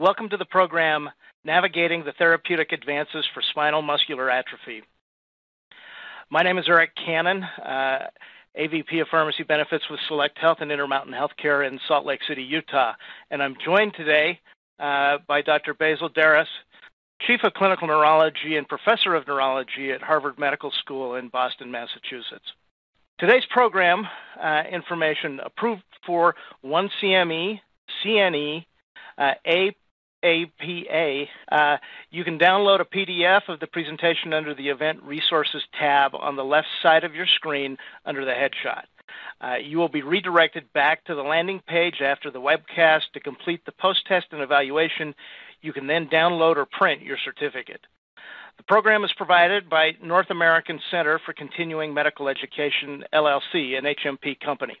Welcome to the program, Navigating the Therapeutic Advances for Spinal Muscular Atrophy. My name is Eric Cannon, uh, AVP of Pharmacy Benefits with Select Health and Intermountain Healthcare in Salt Lake City, Utah. And I'm joined today uh, by Dr. Basil Darras, Chief of Clinical Neurology and Professor of Neurology at Harvard Medical School in Boston, Massachusetts. Today's program uh, information approved for 1CME, CNE, uh, APA. Uh, you can download a PDF of the presentation under the Event Resources tab on the left side of your screen under the headshot. Uh, you will be redirected back to the landing page after the webcast to complete the post-test and evaluation. You can then download or print your certificate. The program is provided by North American Center for Continuing Medical Education, LLC, an HMP company.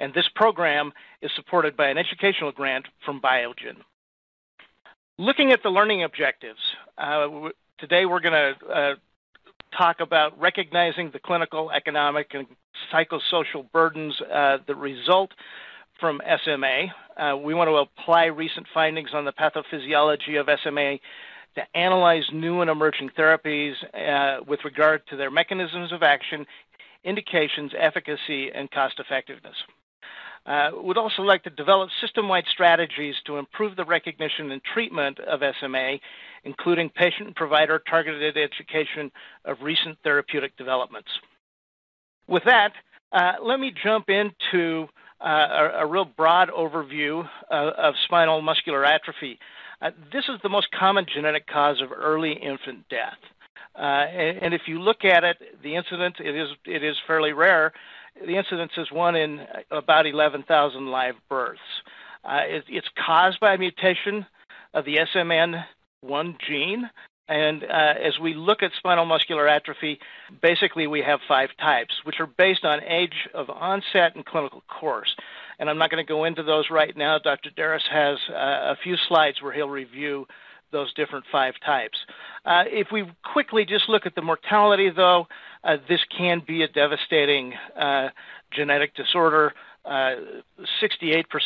And this program is supported by an educational grant from Biogen. Looking at the learning objectives, uh, today we're going to uh, talk about recognizing the clinical, economic, and psychosocial burdens uh, that result from SMA. We want to apply recent findings on the pathophysiology of SMA to analyze new and emerging therapies with regard to their mechanisms of action, indications, efficacy, and cost effectiveness. Uh, would also like to develop system-wide strategies to improve the recognition and treatment of SMA, including patient and provider targeted education of recent therapeutic developments. With that, uh, let me jump into uh, a, a, real broad overview uh, of spinal muscular atrophy. Uh, this is the most common genetic cause of early infant death. Uh, and, and, if you look at it, the incidence it is it is fairly rare. The incidence is one in about 11,000 live births. Uh, it, it's caused by a mutation of the SMN1 gene. And uh, as we look at spinal muscular atrophy, basically we have five types, which are based on age of onset and clinical course and I'm not going to go into those right now. Dr. Darras has uh, a few slides where he'll review those different five types. Uh, if we quickly just look at the mortality, though, uh, this can be a devastating uh, genetic disorder. 68%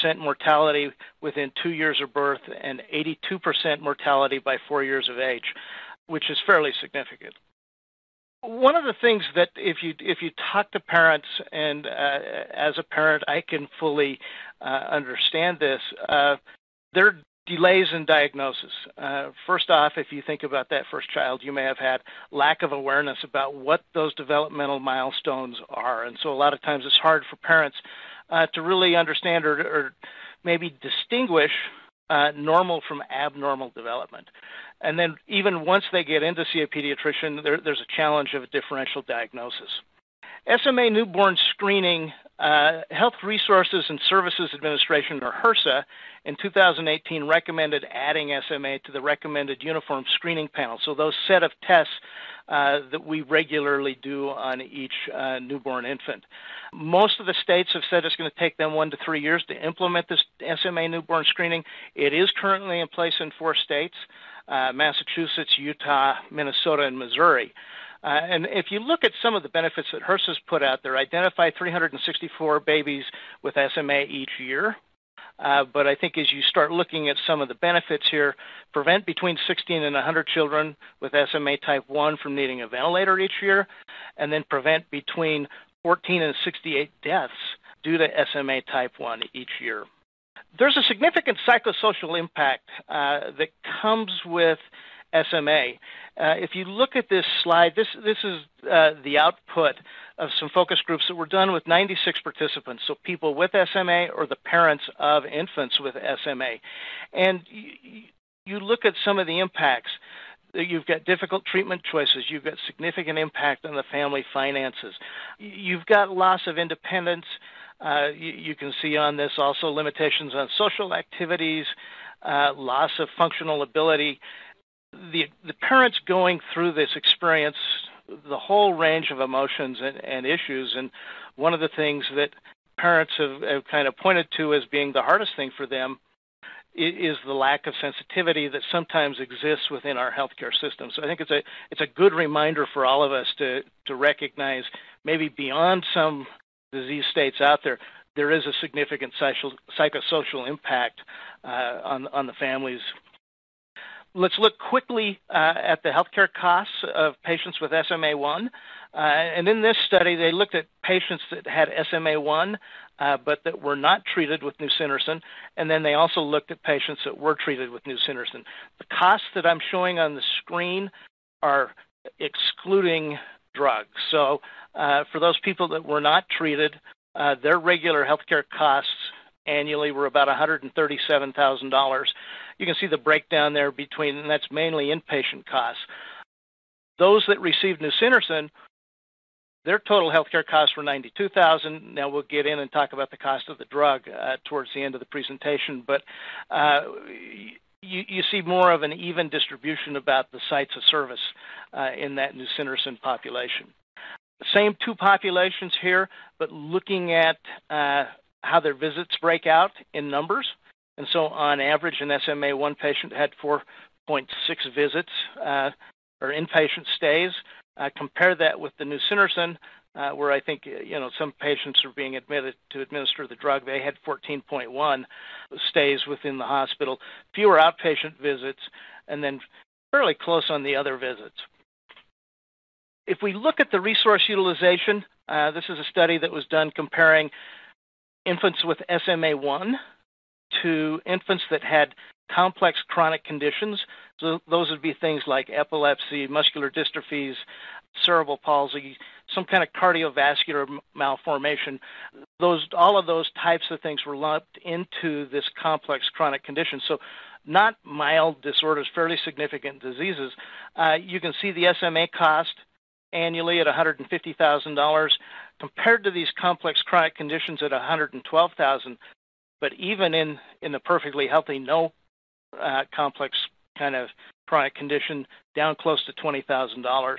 uh, mortality within two years of birth and 82% mortality by four years of age, which is fairly significant. One of the things that if you if you talk to parents and uh, as a parent I can fully uh, understand this, uh, there are delays in diagnosis. Uh, first off, if you think about that first child, you may have had lack of awareness about what those developmental milestones are, and so a lot of times it's hard for parents uh, to really understand or, or maybe distinguish uh, normal from abnormal development. And then even once they get in to see a pediatrician, there, there's a challenge of a differential diagnosis. SMA newborn screening, uh, Health Resources and Services Administration, or HRSA, in 2018 recommended adding SMA to the recommended uniform screening panel. So those set of tests uh, that we regularly do on each uh, newborn infant. Most of the states have said it's going to take them one to three years to implement this SMA newborn screening. It is currently in place in four states uh, Massachusetts, Utah, Minnesota, and Missouri. Uh, and if you look at some of the benefits that HRSA's put out there, identify 364 babies with SMA each year. Uh, but I think as you start looking at some of the benefits here, prevent between 16 and 100 children with SMA type 1 from needing a ventilator each year, and then prevent between 14 and 68 deaths due to SMA type 1 each year. There's a significant psychosocial impact uh, that comes with SMA. Uh, if you look at this slide, this, this is uh, the output of some focus groups that were done with 96 participants, so people with SMA or the parents of infants with SMA. And you, you look at some of the impacts. You've got difficult treatment choices. You've got significant impact on the family finances. You've got loss of independence. Uh, you, you, can see on this also limitations on social activities, uh, loss of functional ability. The, the parents going through this experience the whole range of emotions and, and issues. And one of the things that parents have, have, kind of pointed to as being the hardest thing for them is the lack of sensitivity that sometimes exists within our healthcare system. So I think it's a it's a good reminder for all of us to to recognize maybe beyond some disease states out there, there is a significant social, psychosocial impact uh, on on the families. Let's look quickly uh, at the healthcare costs of patients with SMA1. Uh, and in this study, they looked at patients that had SMA1 uh, but that were not treated with nusinersen, and then they also looked at patients that were treated with nusinersen. The costs that I'm showing on the screen are excluding drugs. So uh, for those people that were not treated, uh, their regular healthcare costs annually were about $137,000. You can see the breakdown there between, and that's mainly inpatient costs. Those that received nusinersen their total healthcare costs were 92000 Now we'll get in and talk about the cost of the drug uh, towards the end of the presentation, but uh, you, you, see more of an even distribution about the sites of service uh, in that nusinersen population. Same two populations here, but looking at uh, how their visits break out in numbers. And so on average, an SMA 1 patient had 4.6 visits uh, or inpatient stays. Uh, compare that with the nusinersen, uh, where I think you know some patients are being admitted to administer the drug. They had 14.1 stays within the hospital, fewer outpatient visits, and then fairly close on the other visits. If we look at the resource utilization, uh, this is a study that was done comparing infants with SMA1 to infants that had complex chronic conditions. So those would be things like epilepsy, muscular dystrophies, cerebral palsy, some kind of cardiovascular malformation. Those, all of those types of things were lumped into this complex chronic condition. So not mild disorders, fairly significant diseases. Uh, you can see the SMA cost annually at $150,000 compared to these complex chronic conditions at $112,000. But even in, in the perfectly healthy, no uh, complex kind of chronic condition down close to $20,000.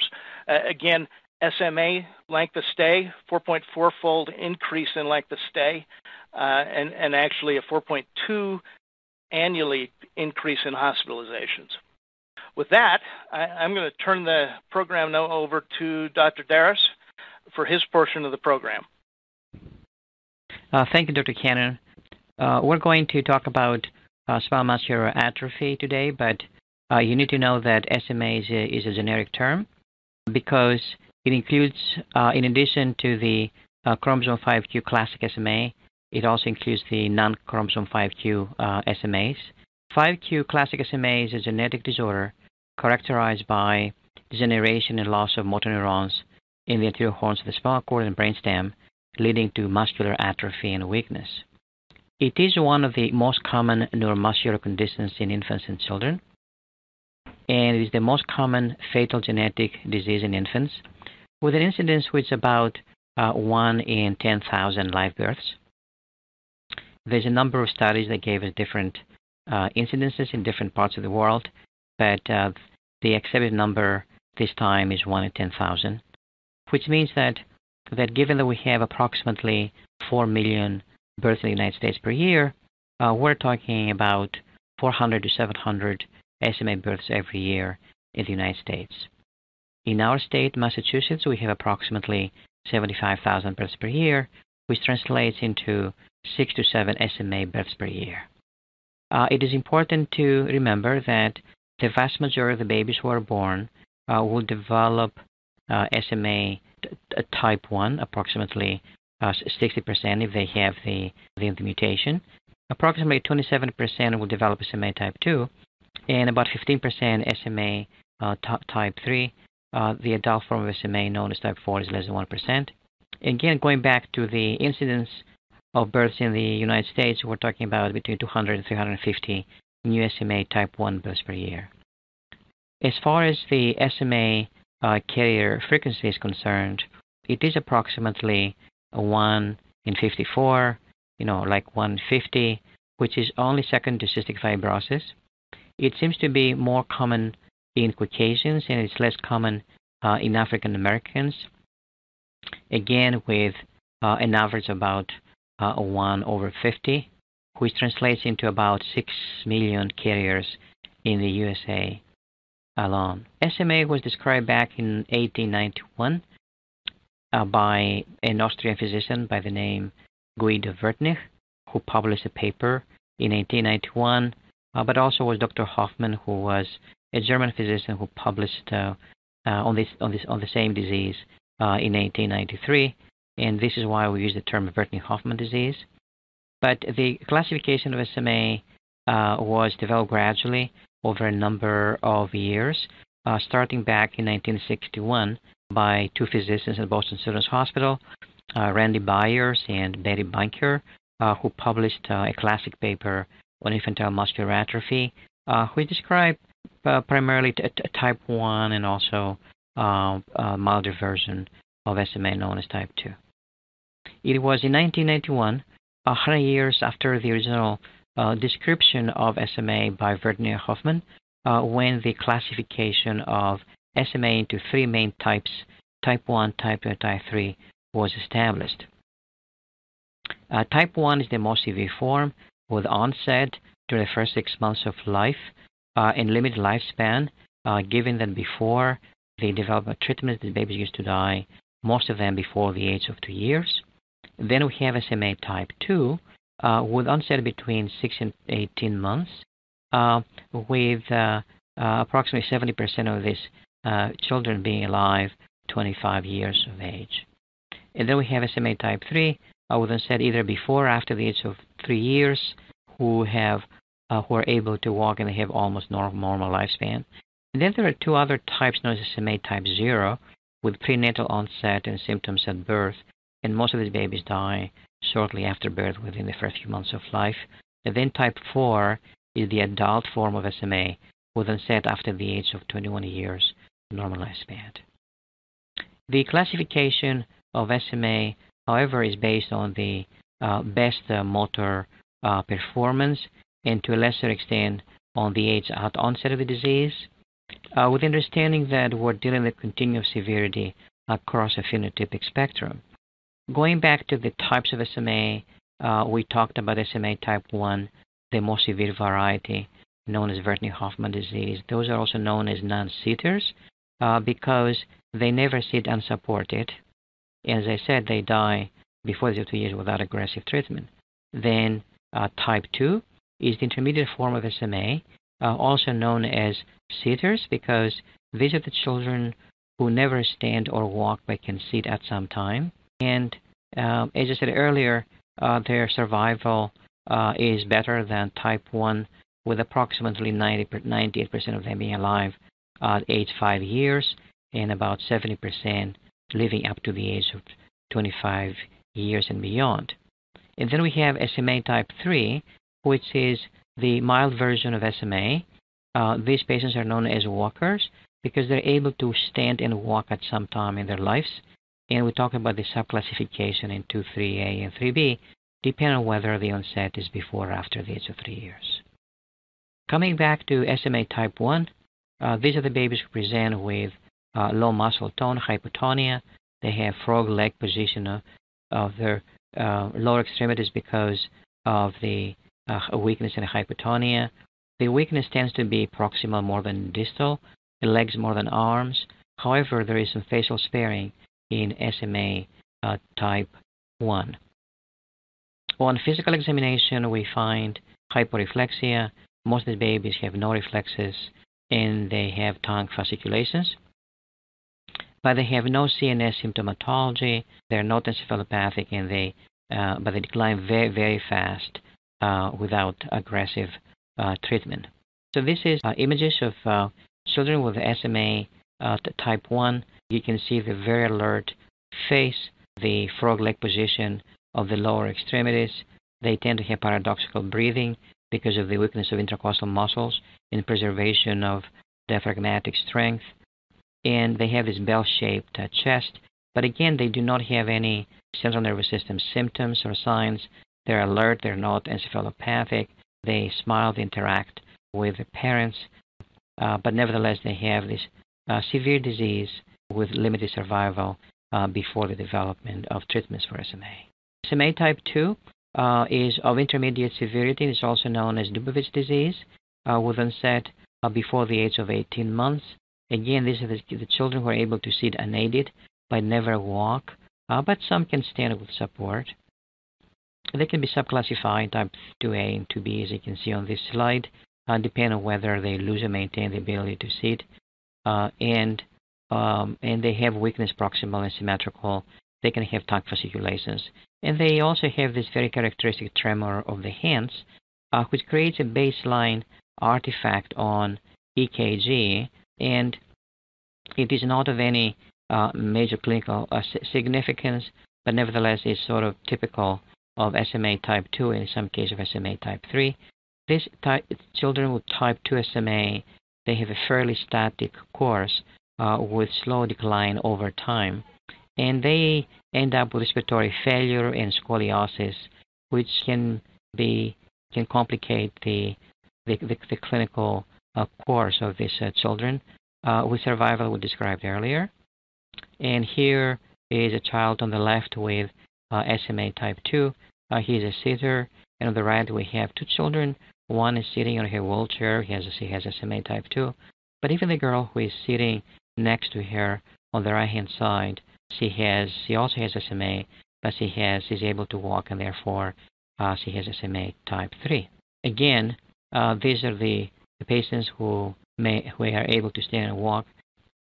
Uh, again, SMA length of stay, 4.4 fold increase in length of stay, uh, and, and actually a 4.2 annually increase in hospitalizations. With that, I, am going to turn the program now over to Dr. Darras for his portion of the program. Uh, thank you, Dr. Cannon. Uh, we're going to talk about uh, spinal muscular atrophy today, but uh, you need to know that SMA is a, is a generic term because it includes, uh, in addition to the uh, chromosome 5q classic SMA, it also includes the non-chromosome 5q uh, SMAs. 5q classic SMA is a genetic disorder characterized by degeneration and loss of motor neurons in the anterior horns of the spinal cord and brainstem, leading to muscular atrophy and weakness. It is one of the most common neuromuscular conditions in infants and children, and it is the most common fatal genetic disease in infants, with an incidence which is about uh, 1 in 10,000 live births. There's a number of studies that gave us different uh, incidences in different parts of the world, but uh, the accepted number this time is 1 in 10,000, which means that, that given that we have approximately 4 million births in the United States per year, uh, we're talking about 400 to 700 SMA births every year in the United States. In our state, Massachusetts, we have approximately 75,000 births per year, which translates into 6 to 7 SMA births per year. Uh, it is important to remember that the vast majority of the babies who are born uh, will develop uh, SMA type 1, approximately uh, 60% if they have the, the, the mutation. Approximately 27% will develop SMA type 2, and about 15% SMA uh, type 3. Uh, the adult form of SMA known as type 4 is less than 1%. Again, going back to the incidence of births in the United States, we're talking about between 200 and 350 new SMA type 1 births per year. As far as the SMA uh, carrier frequency is concerned, it is approximately 1 in 54, you know, like 150, which is only second to cystic fibrosis. It seems to be more common in Caucasians and it's less common uh, in African Americans. Again, with uh, an average about uh, 1 over 50, which translates into about 6 million carriers in the USA alone. SMA was described back in 1891 uh, by an Austrian physician by the name Guido Werdnig, who published a paper in 1891, uh, but also was Dr. Hoffman, who was a German physician who published uh, uh, on this on this on the same disease uh, in 1893, and this is why we use the term Werdnig-Hoffman disease. But the classification of SMA uh, was developed gradually over a number of years, uh, starting back in 1961 by two physicians at Boston Children's Hospital, uh, Randy Byers and Betty Banker, uh, who published uh, a classic paper on infantile muscular atrophy, uh, which described primarily t- t- type 1 and also a milder version of SMA known as type 2. It was in 1991, a 100 years after the original uh, description of SMA by Werdnig Hoffman, uh, when the classification of SMA into three main types, type 1, type 2, and type 3, was established. Uh, type 1 is the most severe form with onset during the first six months of life uh, and limited lifespan, uh, given that before they develop a treatment, the babies used to die, most of them before the age of two years. Then we have SMA type 2 uh, with onset between 6 and 18 months, uh, with uh, uh approximately 70% of these uh, children being alive 25 years of age. And then we have SMA type 3 with onset either before or after the age of 3 years who have who are able to walk and they have almost normal, normal lifespan. And then there are two other types known as SMA type 0 with prenatal onset and symptoms at birth, and most of these babies die shortly after birth within the first few months of life. And then type 4 is the adult form of SMA with onset after the age of 21 years, normal lifespan. The classification of SMA, however, is based on the uh, best uh, motor uh, performance and to a lesser extent on the age at onset of the disease, uh, with understanding that we're dealing with continuous severity across a phenotypic spectrum. Going back to the types of SMA, uh, we talked about SMA type 1, the most severe variety, known as Werdnig-Hoffman disease. Those are also known as non-sitters uh, because they never sit unsupported. As I said, they die before the two years without aggressive treatment. Then uh, type 2 is the intermediate form of SMA, uh, also known as sitters because these are the children who never stand or walk but can sit at some time. And um, as I said earlier, uh, their survival uh, is better than type 1, with approximately 90, 98% of them being alive at age 5 years and about 70% living up to the age of 25 years and beyond. And then we have SMA type 3, which is the mild version of SMA. Uh, these patients are known as walkers because they're able to stand and walk at some time in their lives and we talk about the subclassification into 3A and 3B, depending on whether the onset is before or after the age of 3 years. Coming back to SMA type 1, uh, these are the babies who present with uh, low muscle tone, hypotonia. They have frog leg position of, of their uh, lower extremities because of the uh, weakness and hypotonia. The weakness tends to be proximal more than distal, the legs more than arms. However, there is some facial sparing in SMA uh, type 1. On physical examination, we find hyporeflexia. Most of the babies have no reflexes and they have tongue fasciculations. But they have no CNS symptomatology. They're not encephalopathic and they, uh, but they decline very, very fast uh, without aggressive uh, treatment. So this is uh, images of uh, children with SMA uh, type 1 you can see the very alert face, the frog leg position of the lower extremities. They tend to have paradoxical breathing because of the weakness of intercostal muscles and preservation of diaphragmatic strength. And they have this bell shaped uh, chest. But again, they do not have any central nervous system symptoms or signs. They're alert, they're not encephalopathic. They smile, they interact with the parents. Uh, but nevertheless, they have this uh, severe disease with limited survival uh, before the development of treatments for SMA. SMA type 2 uh, is of intermediate severity. It's also known as Dubowitz disease, uh, with onset uh, before the age of 18 months. Again, these are the, the, children who are able to sit unaided but never walk, uh, but some can stand with support. they can be subclassified type 2A and 2B, as you can see on this slide, uh, depending on whether they lose or maintain the ability to sit. Uh, and um, and they have weakness proximal and symmetrical. They can have tongue fasciculations. And they also have this very characteristic tremor of the hands, uh, which creates a baseline artifact on EKG. And it is not of any uh, major clinical uh, significance, but nevertheless is sort of typical of SMA type 2 and in some cases of SMA type 3. These type, children with type 2 SMA, they have a fairly static course uh, with slow decline over time. And they end up with respiratory failure and scoliosis, which can be can complicate the the, the, the clinical uh, course of these uh, children uh, with survival we described earlier. And here is a child on the left with uh, SMA type 2. Uh, he is a sitter. And on the right, we have two children. One is sitting on her wheelchair. He has, he has SMA type 2. But even the girl who is sitting next to her on the right hand side, she has she also has SMA, but she has is able to walk and therefore uh, she has SMA type 3. Again, uh, these are the, the patients who may who are able to stand and walk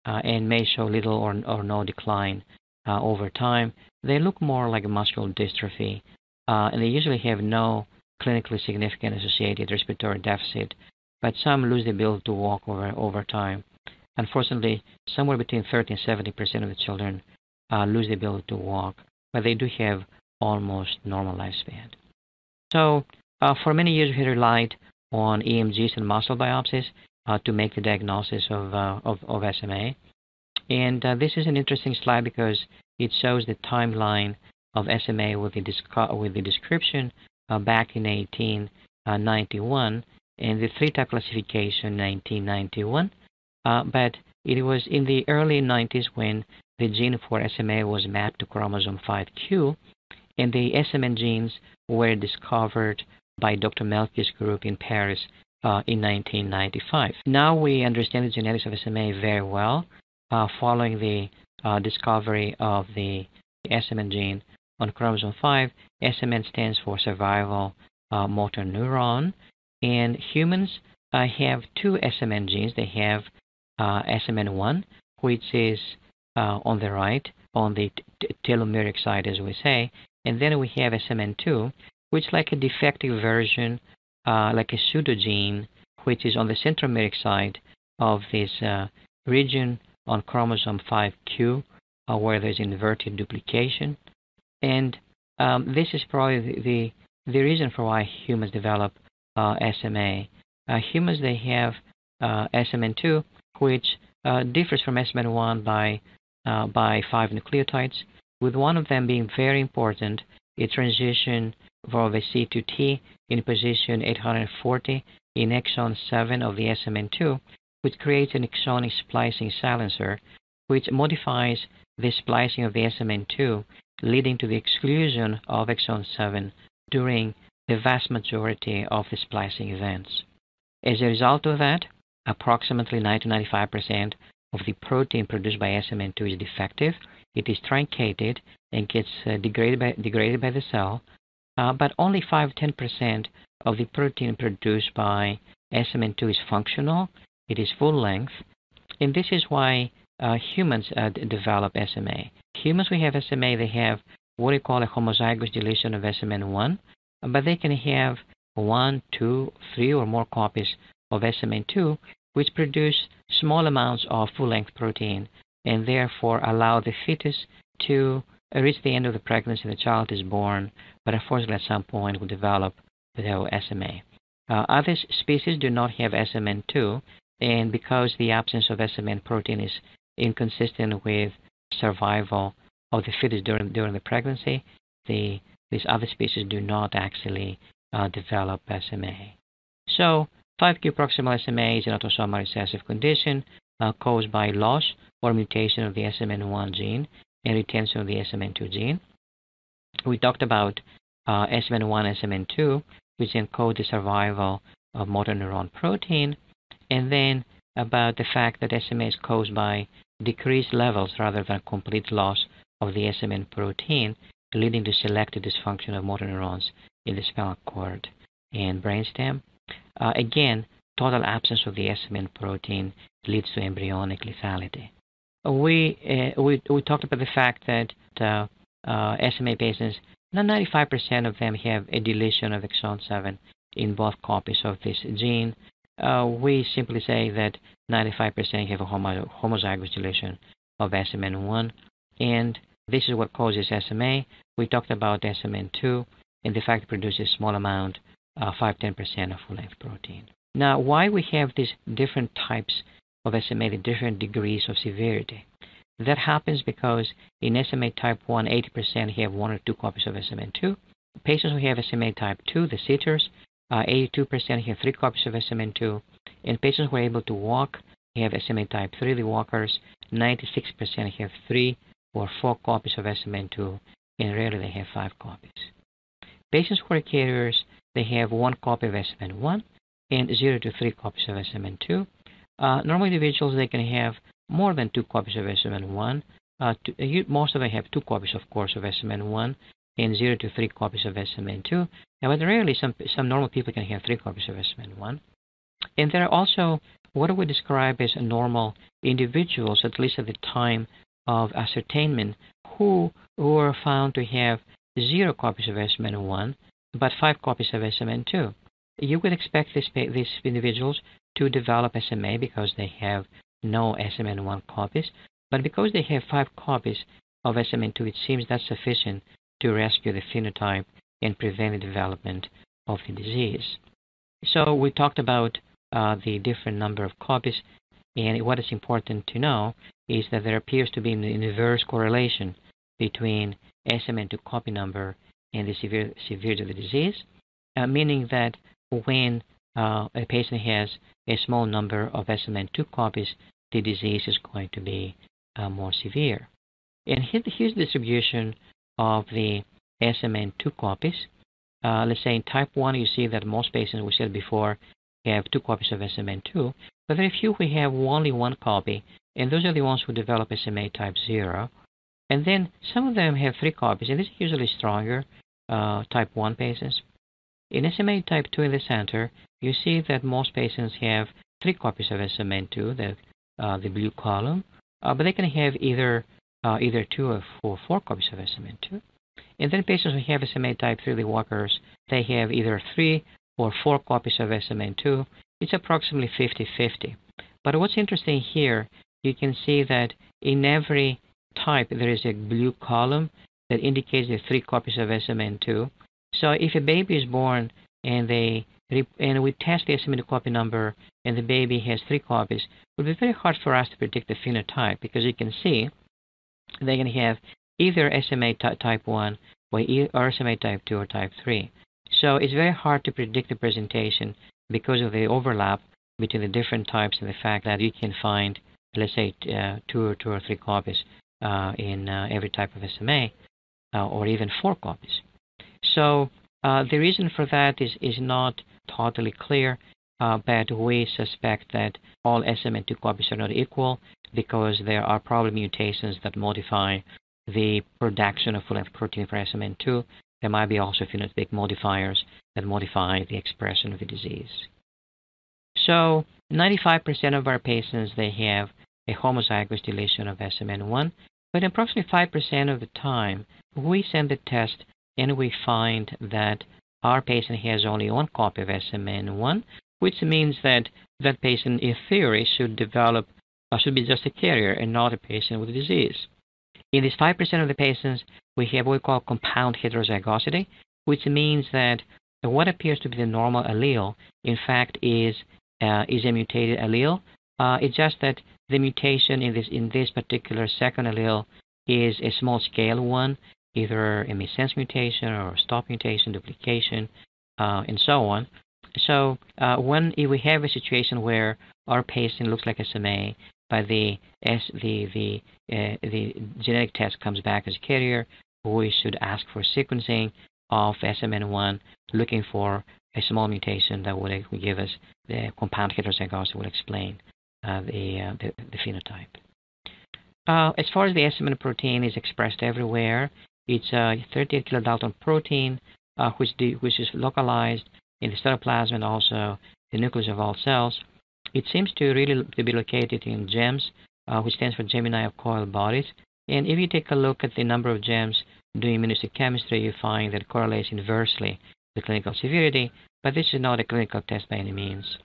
uh, and may show little or, or no decline uh, over time. They look more like muscular dystrophy, uh, and they usually have no clinically significant associated respiratory deficit, but some lose the ability to walk over, over time. Unfortunately, somewhere between 30 and 70 percent of the children uh, lose the ability to walk, but they do have almost normal lifespan. So, uh, for many years, we relied on EMGs and muscle biopsies uh, to make the diagnosis of, uh, of, of, SMA. And uh, this is an interesting slide because it shows the timeline of SMA with the, with the description back in 1891 and the three-type classification 1991. Uh, but it was in the early 90s when the gene for SMA was mapped to chromosome 5q, and the SMN genes were discovered by Dr. Melki's group in Paris uh, in 1995. Now we understand the genetics of SMA very well uh, following the uh, discovery of the SMN gene on chromosome 5. SMN stands for survival uh, motor neuron, and humans uh, have two SMN genes. They have uh, SMN1, which is on the right, on the telomeric side, as we say, and then we have SMN2, which is like a defective version, like a pseudogene which is on the centromeric side of this uh, region on chromosome 5q, uh, where there's inverted duplication. And um, this is probably the, the, the, reason for why humans develop uh, SMA. Uh, humans, they have uh, SMN2, which uh, differs from SMN1 by, by five nucleotides, with one of them being very important, it transition for the C2T in position 840 in exon 7 of the SMN2, which creates an exonic splicing silencer, which modifies the splicing of the SMN2, leading to the exclusion of exon 7 during the vast majority of the splicing events. As a result of that, approximately 90 95% of the protein produced by SMN2 is defective. It is truncated and gets uh, degraded, by, degraded by the cell, uh, but only 5 10% of the protein produced by SMN2 is functional, it is full length, and this is why uh, humans uh, develop SMA. Humans we have SMA, they have what we call a homozygous deletion of SMN1, but they can have one, two, three, or more copies of SMN2, which produce small amounts of full length protein and therefore allow the fetus to reach the end of the pregnancy. The child is born, but unfortunately, at some point, will develop without SMA. Uh, other species do not have SMN2, and because the absence of SMN protein is inconsistent with survival of the fetus during, during the pregnancy, the, these other species do not actually uh, develop SMA. So, 5q proximal SMA is an autosomal recessive condition uh, caused by loss or mutation of the SMN1 gene and retention of the SMN2 gene. We talked about uh, SMN1 SMN2, which encode the survival of motor neuron protein, and then about the fact that SMA is caused by decreased levels rather than complete loss of the SMN protein. leading to selective dysfunction of motor neurons in the spinal cord and brainstem. Uh, again, total absence of the SMN protein leads to embryonic lethality. We, uh, we, we talked about the fact that uh, uh SMA patients, not 95% of them have a deletion of exon 7 in both copies of this gene. Uh, we simply say that 95% have a homo homozygous deletion of SMN1, and this is what causes SMA. We talked about SMN2 and the fact it produces a small amount, uh, 5-10% of full-length protein. Now, why we have these different types of SMA, the different degrees of severity? That happens because in SMA type 1, 80% have one or two copies of SMN2. Patients who have SMA type 2, the sitters, uh, 82% have three copies of SMN2. And patients who are able to walk they have SMN type 3, the walkers, 96% have three or four copies of SMN2, and rarely they have five copies. Patients who are carriers, they have one copy of SMN1 and 0 to 3 copies of SMN2. Uh, normal individuals, they can have more than two copies of SMN1. Uh, to, most of them have two copies, of course, of SMN1 and 0 to 3 copies of SMN2. But rarely some, some normal people can have three copies of SMN1. And there are also what we describe as normal individuals, at least at the time of ascertainment, who were found to have zero copies of SMN1 but five copies of SMN2. You would expect this, these individuals to develop SMA because they have no SMN1 copies, but because they have five copies of SMN2, it seems that's sufficient to rescue the phenotype and prevent the development of the disease. So we talked about uh, the different number of copies, and what is important to know is that there appears to be an inverse correlation between SMN2 copy number and the severe, severity of the disease, uh, meaning that when uh, a patient has a small number of SMN2 copies, the disease is going to be uh, more severe. And here, here's the distribution of the SMN2 copies. Uh, let's say in type 1, you see that most patients, we said before, have two copies of SMN2, but very few who have only one copy, and those are the ones who develop SMA type 0. And then some of them have three copies, and this is usually stronger uh, type 1 patients. In SMA type 2 in the center, you see that most patients have three copies of SMN2, the, uh, the blue column, uh, but they can have either uh, either two or four, four copies of SMN2. And then patients who have SMA type 3, the walkers, they have either three or four copies of SMN2. It's approximately 50-50. But what's interesting here, you can see that in every type, there is a blue column that indicates the three copies of SMN2. So if a baby is born and they and we test the SMN2 copy number and the baby has three copies, it would be very hard for us to predict the phenotype because you can see they can have either SMA type 1 or SMA type 2 or type 3. So it's very hard to predict the presentation because of the overlap between the different types and the fact that you can find, let's say, uh, two or two or three copies uh, in uh, every type of SMA, uh, or even four copies. So uh, the reason for that is, is not totally clear, uh, but we suspect that all SMN2 copies are not equal because there are probably mutations that modify the production of full-length protein for SMN2. There might be also phenotypic modifiers that modify the expression of the disease. So 95% of our patients, they have a homozygous deletion of SMN1, but approximately 5% of the time, we send the test and we find that our patient has only one copy of SMN1, which means that that patient, in theory, should develop, should be just a carrier and not a patient with the disease. In these 5% of the patients, we have what we call compound heterozygosity, which means that what appears to be the normal allele, in fact, is uh, is a mutated allele. Uh, it's just that the mutation in this in this particular second allele is a small scale one, either a missense mutation or stop mutation, duplication, uh, and so on. So uh, when we have a situation where our patient looks like SMA, but the S, the the uh, the genetic test comes back as a carrier, we should ask for sequencing of SMN1, looking for a small mutation that would give us the compound heterozygosity will explain uh, the, uh, the, the phenotype. Uh, as far as the SMN protein is expressed everywhere, It's a 38 kilodalton protein, uh, which, which is localized in the cytoplasm and also the nucleus of all cells. It seems to really to be located in GEMS, uh, which stands for Gemini of coil bodies. And if you take a look at the number of GEMS doing immunohistochemistry, you find that correlates inversely with clinical severity, but this is not a clinical test by any means.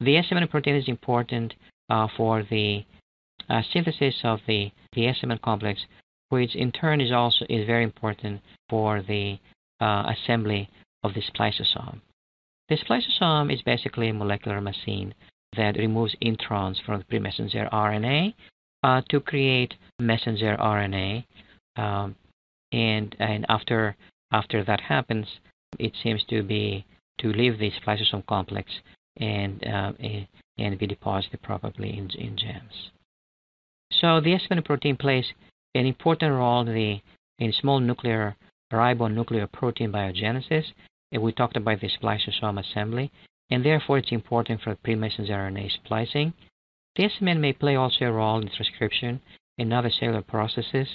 The SMN protein is important uh, for the uh, synthesis of the, the SMN complex, which in turn is also is very important for the uh, assembly of the spliceosome. The spliceosome is basically a molecular machine that removes introns from the pre-messenger RNA uh, to create messenger RNA. Um, and and after after that happens, it seems to be to leave the spliceosome complex and uh, and be deposited probably in, in GEMS. So the SMN protein plays an important role in the in small nuclear ribonuclear protein biogenesis. And we talked about the spliceosome assembly, and therefore it's important for pre-messenger RNA splicing. SMN may play also a role in transcription and other cellular processes,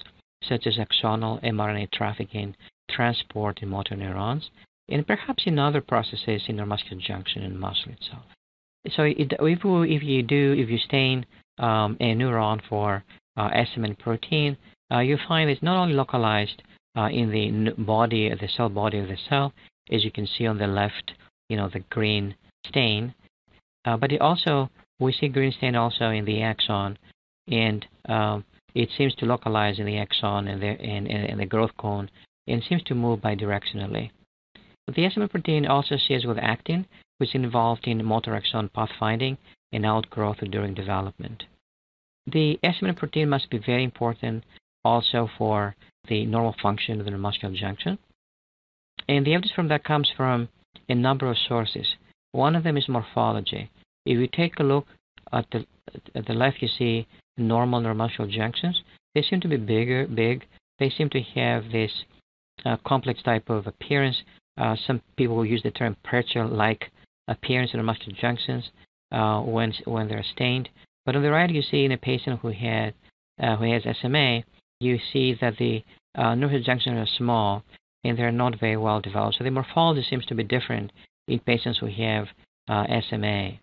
such as axonal mRNA trafficking, transport in motor neurons, and perhaps in other processes in neuromuscular junction and muscle itself. So it, if, we, if you do, if you stain um, a neuron for uh, SMN protein, uh, you find it's not only localized uh, in the body, the cell body of the cell, as you can see on the left, you know, the green stain. Uh, but it also, we see green stain also in the axon, and um, it seems to localize in the axon and the, and, and the growth cone, and seems to move bidirectionally. But the SMN protein also shares with actin, which is involved in motor axon pathfinding and outgrowth during development. The SMN protein must be very important also for the normal function of the neuromuscular junction. And the evidence from that comes from a number of sources. One of them is morphology. If you take a look at the, at the left, you see normal neuromuscular junctions. They seem to be bigger, big. They seem to have this uh, complex type of appearance. Uh, some people use the term pretzel-like appearance in neuromuscular junctions uh, when when they're stained. But on the right, you see in a patient who had uh, who has SMA, you see that the uh, junctions are small and they're not very well developed. So the morphology seems to be different in patients who have uh, SMA.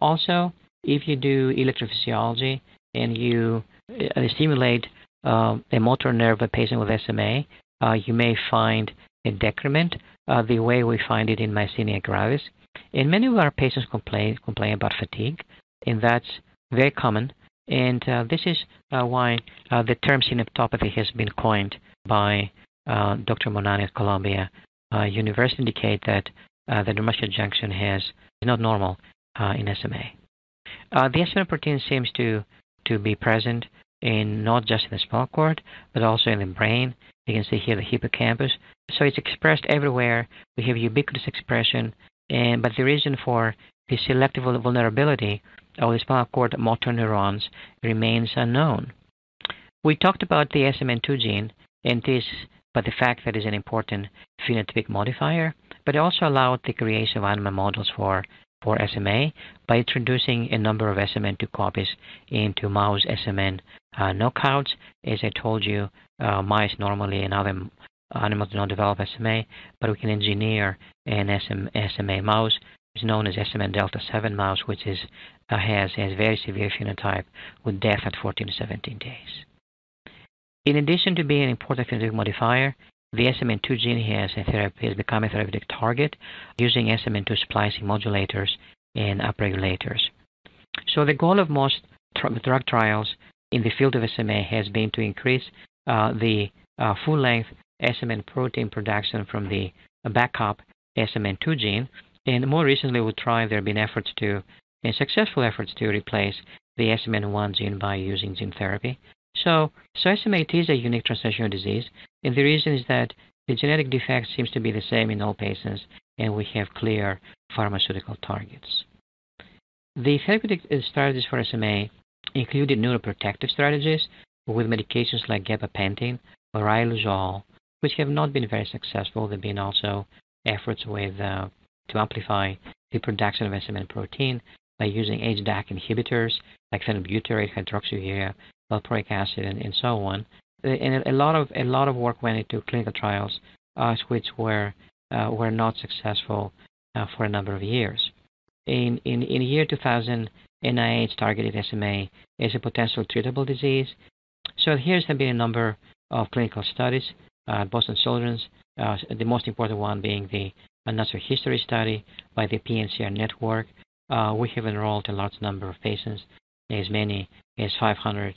Also, if you do electrophysiology and you uh, stimulate uh, a motor nerve of a patient with SMA, uh, you may find a decrement uh, the way we find it in myasthenia gravis. And many of our patients complain complain about fatigue, and that's very common. And uh, this is why the term synaptopathy has been coined by Dr. Monani at Columbia University, indicate that uh, the neuromuscular junction has is not normal in SMA. the SMN protein seems to to be present in not just in the spinal cord, but also in the brain. You can see here the hippocampus. So it's expressed everywhere. We have ubiquitous expression, and but the reason for the selective vulnerability of the spinal cord motor neurons remains unknown. We talked about the SMN2 gene and this, but the fact that it's an important phenotypic modifier, but it also allowed the creation of animal models for, for SMA by introducing a number of SMN2 copies into mouse SMN uh, knockouts. As I told you, uh, mice normally and other animals do not develop SMA, but we can engineer an SM, SMA mouse is known as SMN delta 7 mouse, which is, uh, has, has very severe phenotype with death at 14 to 17 days. In addition to being an important phenotypic modifier, the SMN2 gene has, therapy, has become a therapeutic target using SMN2 splicing modulators and upregulators. So the goal of most drug trials in the field of SMA has been to increase uh, the uh, full-length SMN protein production from the backup SMN2 gene and more recently, we tried, there have been efforts to, and successful efforts to replace the SMN1 gene by using gene therapy. So, SMA is a unique translational disease, and the reason is that the genetic defect seems to be the same in all patients, and we have clear pharmaceutical targets. The therapeutic strategies for SMA included neuroprotective strategies with medications like gabapentin or riluzole, which have not been very successful. There have been also efforts with uh, to amplify the production of SMN protein by using HDAC inhibitors like phenylbutyrate, hydroxyurea, valproic acid, and, and so on. and a lot of a lot of work went into clinical trials, uh, which were uh, were not successful uh, for a number of years. In in in year 2000, NIH targeted SMA as a potential treatable disease. So here's been a number of clinical studies. Uh, Boston Children's, uh, the most important one being the natural history study by the PNCR network. Uh, we have enrolled a large number of patients, as many as 500,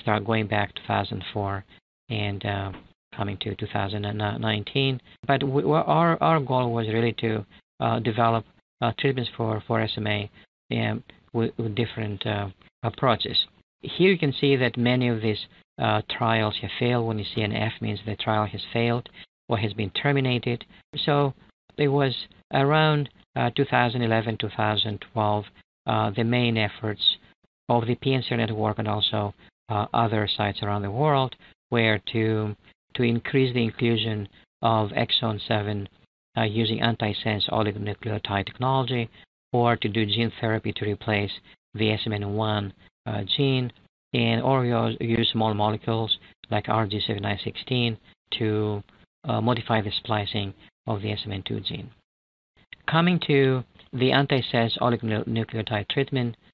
start going back to 2004 and uh, coming to 2019. But we, our our goal was really to uh, develop uh, treatments for for SMA um, with, with, different uh, approaches. Here you can see that many of these uh, trials have failed. When you see an F means the trial has failed or has been terminated. So it was around uh, 2011, 2012, the main efforts of the PNCR network and also other sites around the world where to to increase the inclusion of exon 7 uh, using antisense oligonucleotide technology or to do gene therapy to replace the SMN1 uh, gene and or use small molecules like RG7916 to uh, modify the splicing of the SMN2 gene. Coming to the antisense oligonucleotide treatment, uh,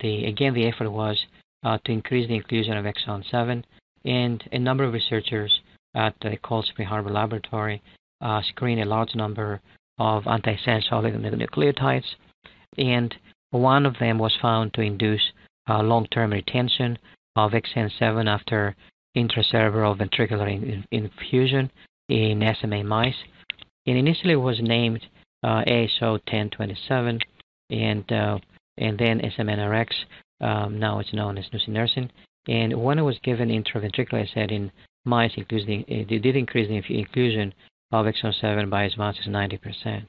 the, again, the effort was uh, to increase the inclusion of exon 7, and a number of researchers at the Cold Spring Harbor Laboratory uh, screened a large number of antisense oligonucleotides, and one of them was found to induce uh, long-term retention of exon 7 after intracerebral ventricular in- infusion in SMA mice. And initially was named uh, ASO 1027, and uh, and then SMNRX. Um, now it's known as nusinersen. And when it was given intraventricular, I said in mice, it did increase the inclusion of exon 7 by as much as 90%.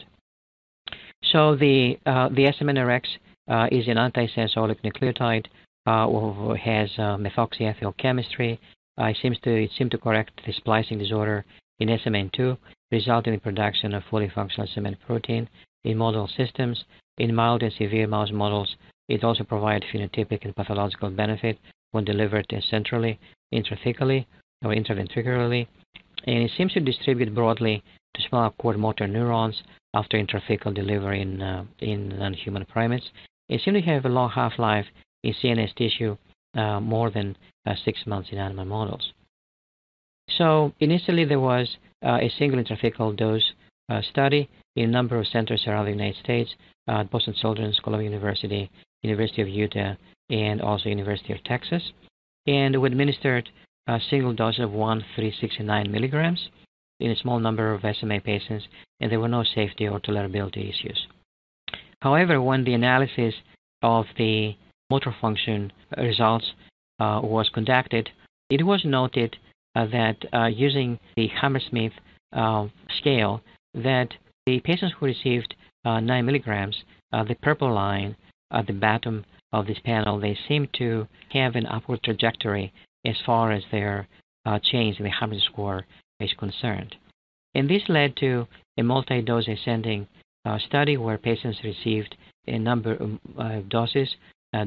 So the uh, the SMNRX uh, is an antisense oligonucleotide uh, has uh, methoxyethyl chemistry. Uh, it seems to it seems to correct the splicing disorder in SMN2, resulting in production of fully functional SMN protein in model systems. In mild and severe mouse models, it also provides phenotypic and pathological benefit when delivered centrally, intrathecally, or intraventricularly, and it seems to distribute broadly to small cord motor neurons after intrathecal delivery in, uh, in non-human primates. It seems to have a long half-life in CNS tissue, uh, more than uh, six months in animal models. So initially there was uh, a single intrathecal dose study in a number of centers around the United States, uh, Boston Children's, Columbia University, University of Utah, and also University of Texas. And we administered a single dose of 1, 3, 6, and 9 milligrams in a small number of SMA patients, and there were no safety or tolerability issues. However, when the analysis of the motor function results uh, was conducted, it was noted uh, that uh, using the Hammersmith uh, scale, that the patients who received uh, 9 milligrams, the purple line at the bottom of this panel, they seem to have an upward trajectory as far as their uh, change in the Hammersmith score is concerned. And this led to a multi-dose ascending uh, study where patients received a number of doses,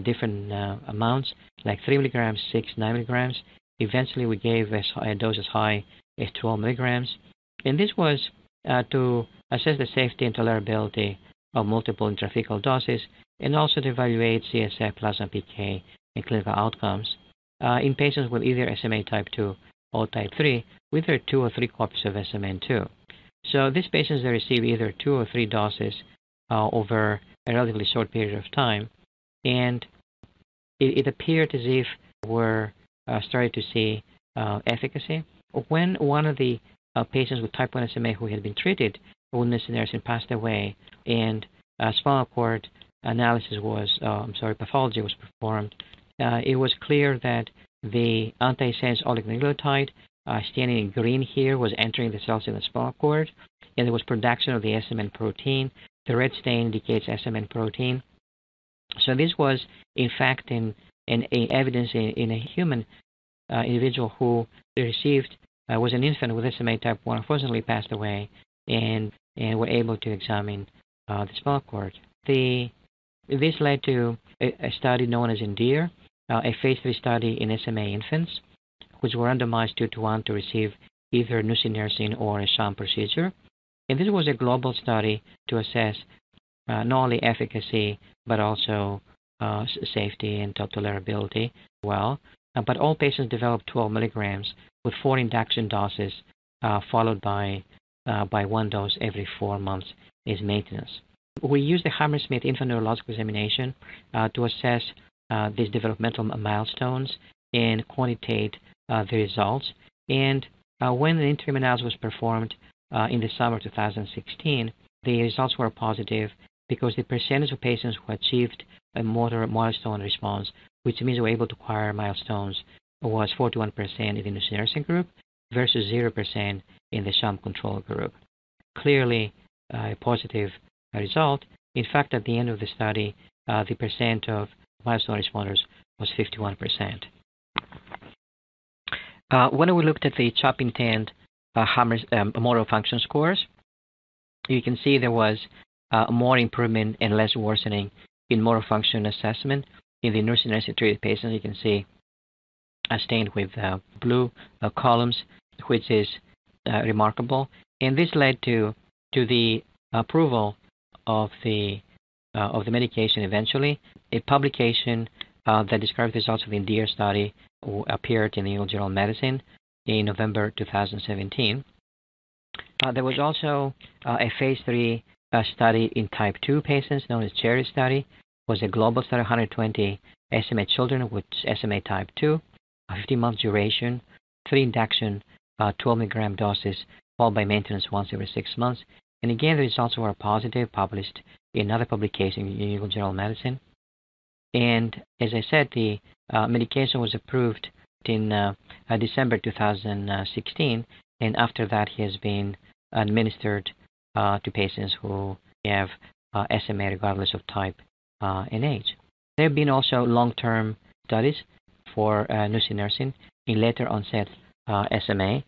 different amounts, like 3 milligrams, 6, 9 milligrams. Eventually, we gave a dose as high as 12 milligrams. And this was uh, to assess the safety and tolerability of multiple intrathecal doses and also to evaluate CSF plasma PK and clinical outcomes uh, in patients with either SMA type 2 or type 3 with either two or three copies of SMN2. So these patients they receive either two or three doses uh, over a relatively short period of time, and it, it appeared as if we're uh, starting to see uh, efficacy. When one of the uh, patients with type 1 SMA who had been treated with nusinersen passed away, and spinal cord analysis was, uh, I'm sorry, pathology was performed, uh, it was clear that the antisense oligonucleotide uh, standing in green here was entering the cells in the spinal cord, and there was production of the SMN protein. The red stain indicates SMN protein. So this was, in fact, in, in, in evidence in, in, a human uh, individual who received uh, was an infant with SMA type 1, unfortunately passed away, and and were able to examine uh, the spinal cord. The this led to a, a study known as ENDEAR, uh, a phase 3 study in SMA infants, which were randomized two to one to receive either nusinersen or a sham procedure. And this was a global study to assess uh, not only efficacy but also uh, safety and tolerability well. Uh, but all patients developed 12 milligrams with four induction doses, uh, followed by uh, by one dose every four months is maintenance. We use the Hammersmith infant neurological examination uh, to assess uh, these developmental milestones and quantitate uh, the results. And when the interim analysis was performed in the summer of 2016, the results were positive because the percentage of patients who achieved a motor milestone response, which means they were able to acquire milestones, was 41% in the nusinersen group versus 0% in the sham control group. Clearly, a positive result. In fact, at the end of the study, uh, the percent of milestone responders was 51%. Uh, when we looked at the CHOP INTEND uh, um, motor function scores, you can see there was uh, more improvement and less worsening in motor function assessment in the nusinersen treated patients. You can see stained with uh, blue uh, columns, which is uh, remarkable. And this led to to the approval of the of the medication eventually. A publication that described the results of the ENDEAR study appeared in the New Journal of Medicine in November 2017. Uh, there was also uh, a phase 3 uh, study in type 2 patients known as CHERISH study. It was a global study of 120 SMA children with SMA type 2, a 15-month duration, three induction, uh, 12 milligram doses, followed by maintenance once every six months. And again, the results were positive, published in another publication in New England Journal of Medicine. And as I said, the uh, medication was approved in uh, December 2016, and after that, has been administered to patients who have SMA regardless of type and age. There have been also long-term studies for uh, nusinersen in later onset SMA,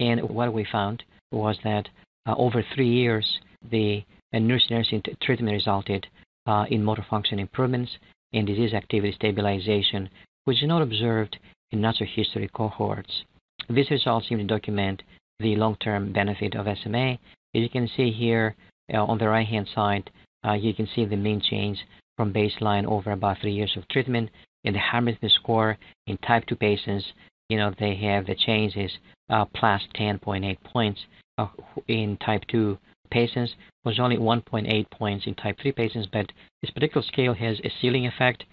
and what we found was that uh, over three years, the uh, nusinersen treatment resulted uh, in motor function improvements and disease activity stabilization, which is not observed in natural history cohorts. These results seem to document the long-term benefit of SMA. As you can see here uh, on the right-hand side, uh, you can see the mean change from baseline over about three years of treatment. In the Hammersmith score in type 2 patients, you know, they have the change is uh, plus 10.8 points uh, in type 2 patients was only 1.8 points in type 3 patients, but this particular scale has a ceiling effect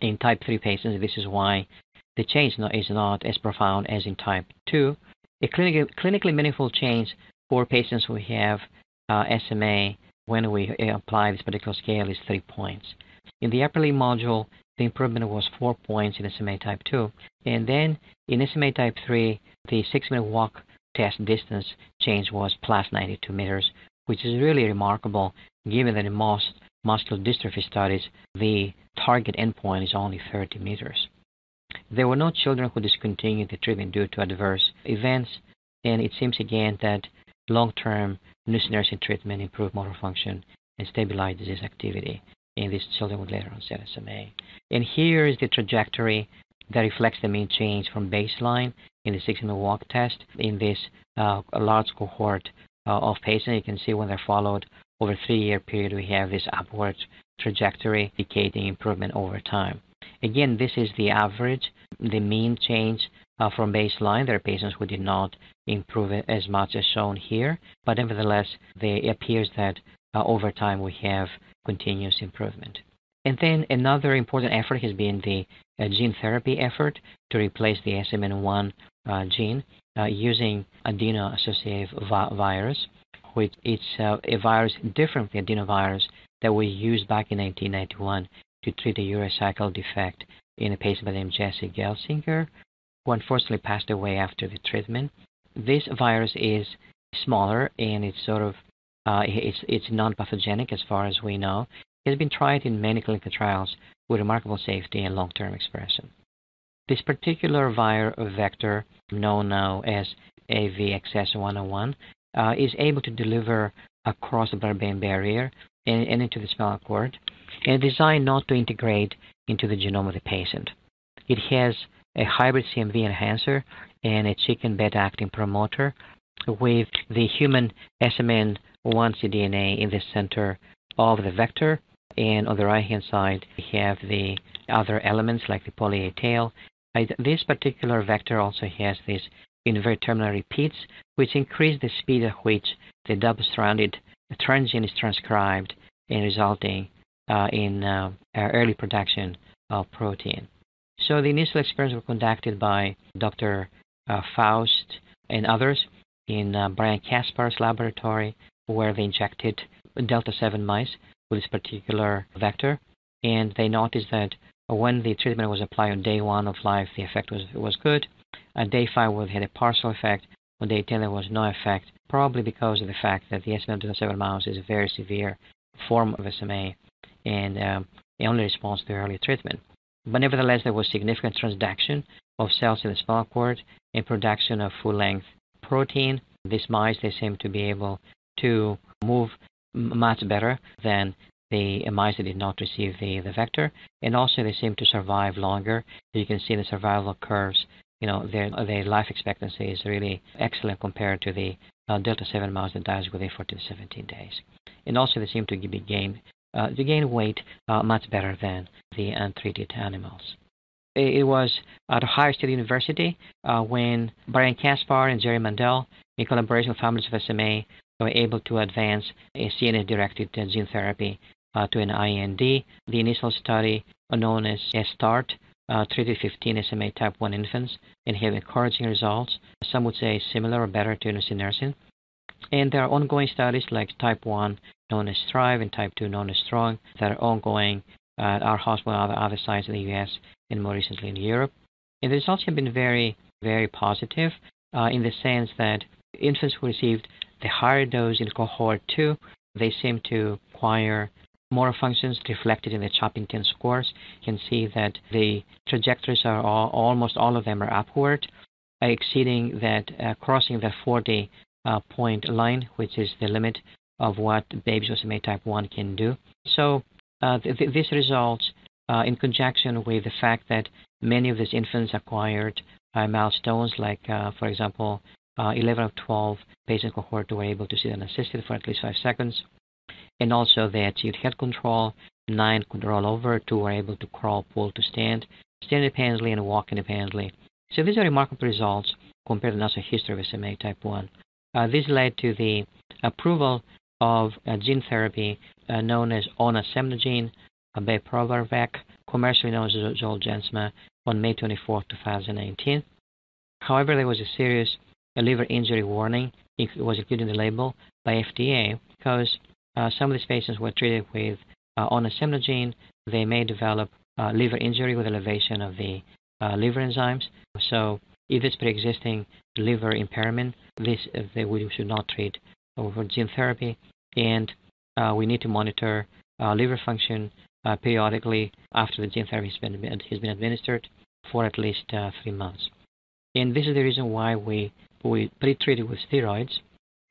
in type 3 patients. This is why the change is not as profound as in type 2. A clinically, clinically meaningful change for patients who have uh, SMA when we apply this particular scale is 3 points. In the upper limb module, the improvement was 4 points in SMA type 2. And then in SMA type 3, the 6 minute walk test distance change was plus 92 meters, which is really remarkable given that in most muscular dystrophy studies, the target endpoint is only 30 meters. There were no children who discontinued the treatment due to adverse events, and it seems again that long-term nusinersen treatment improved motor function and stabilized disease activity in these children with later onset SMA. And here is the trajectory that reflects the mean change from baseline in the six-minute walk test in this uh, large cohort uh, of patients. You can see when they're followed over a three-year period, we have this upward trajectory indicating improvement over time. Again, this is the average, the mean change uh, from baseline. There are patients who did not improve as much as shown here, but nevertheless, it appears that uh, over time we have continuous improvement. And then another important effort has been the uh, gene therapy effort to replace the SMN1 uh, gene uh, using adeno-associated vi- virus, which is uh, a virus different from the adenovirus that we used back in 1991 to treat a urea cycle defect in a patient by the name Jesse Gelsinger, who unfortunately passed away after the treatment. This virus is smaller and it's sort of uh, it's it's non-pathogenic as far as we know. It has been tried in many clinical trials with remarkable safety and long-term expression. This particular viral vector, known now as AVXS101, uh, is able to deliver across the blood-brain barrier and, and into the spinal cord, and designed not to integrate into the genome of the patient. It has a hybrid CMV enhancer and a chicken beta-actin promoter with the human SMN1 cDNA in the center of the vector. And on the right-hand side, we have the other elements like the poly A tail. This particular vector also has these inverted terminal repeats, which increase the speed at which the double-stranded transgene is transcribed and resulting uh, in uh, early production of protein. So the initial experiments were conducted by Dr. Uh, Foust and others in uh, Brian Kaspar's laboratory, where they injected delta 7 mice with this particular vector, and they noticed that when the treatment was applied on day one of life, the effect was was good. On day five, we had a partial effect. On day 10, there was no effect, probably because of the fact that the SM-7 mouse is a very severe form of SMA and um, it only responds to early treatment. But nevertheless, there was significant transduction of cells in the spinal cord and production of full-length protein. These mice, they seem to be able to move much better than the mice that did not receive the, the vector. And also they seem to survive longer. You can see the survival curves. You know, their, their life expectancy is really excellent compared to the uh, Delta 7 mouse that dies within 14 to 17 days. And also they seem to be gain, uh, gain weight uh, much better than the untreated animals. It was at Ohio State University uh, when Brian Kaspar and Jerry Mendell, in collaboration with families of SMA, were able to advance a CNS-directed gene therapy uh, to an IND. The initial study, known as START, uh, treated 15 SMA type 1 infants and have encouraging results. Some would say similar or better to nusinersen. And there are ongoing studies like type 1, known as STR1VE, and type 2, known as STRONG, that are ongoing at our hospital and other, other sites in the U.S. and more recently in Europe. And the results have been very, very positive uh, in the sense that infants who received the higher dose in cohort 2, they seem to acquire motor functions reflected in the CHOP INTEND scores. You can see that the trajectories are all, almost all of them are upward, exceeding that, uh, crossing the 40 uh, point line, which is the limit of what babies with SMA type 1 can do. So uh, th- th- this results uh, in conjunction with the fact that many of these infants acquired uh, milestones, like, for example, 11 of 12 patient cohort were able to sit unassisted for at least 5 seconds. And also they achieved head control. 9 could roll over. 2 were able to crawl, pull to stand, stand independently, and walk independently. So these are remarkable results compared to natural history of SMA type 1. Uh, this led to the approval of a gene therapy uh, known as onasemnogene abeparvovec, commercially known as Zolgensma, on May 24, 2019. However, there was a serious liver injury warning. It was included in the label by FDA because uh, some of these patients were treated with uh, onasemnogene. They may develop uh, liver injury with elevation of the uh, liver enzymes. So, if it's pre-existing liver impairment, this uh, they, we should not treat for gene therapy, and uh, we need to monitor liver function periodically after the gene therapy has been, has been administered for at least three months. And this is the reason why we, we pre-treated with steroids